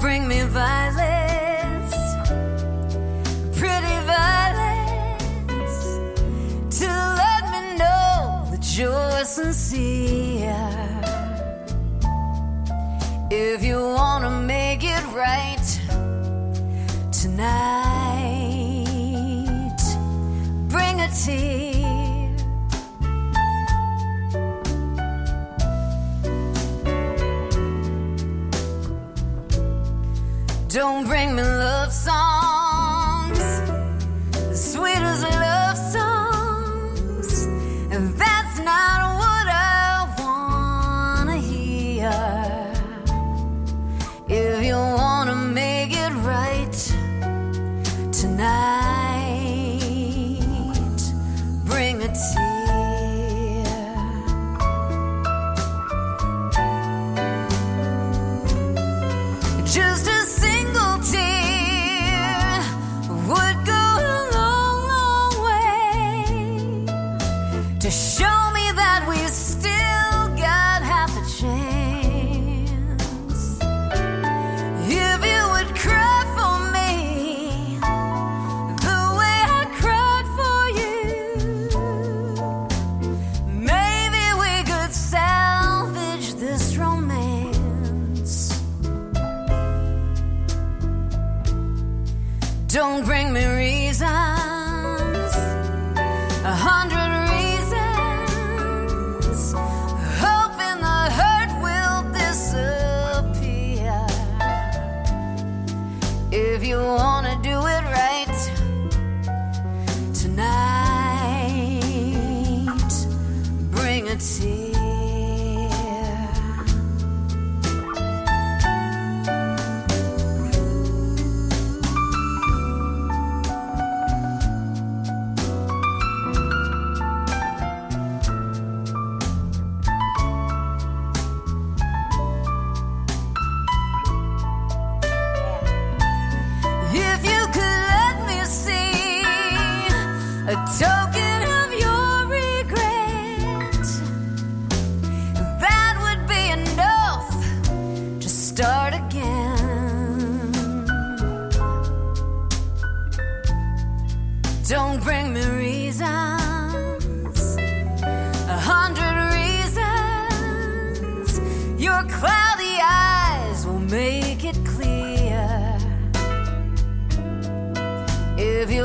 bring me violence, pretty violence, to let me know that you're sincere. If you wanna make it right tonight, bring a tear. Don't bring me love songs, sweet as love songs, and that's not what I wanna hear. If you wanna make it right tonight, bring a tear. To show me that we still got half a chance. If you would cry for me the way I cried for you, maybe we could salvage this romance. Don't bring me token of your regret, that would be enough to start again. Don't bring me reasons, a hundred reasons. Your cloudy eyes will make it clear. If you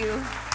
you.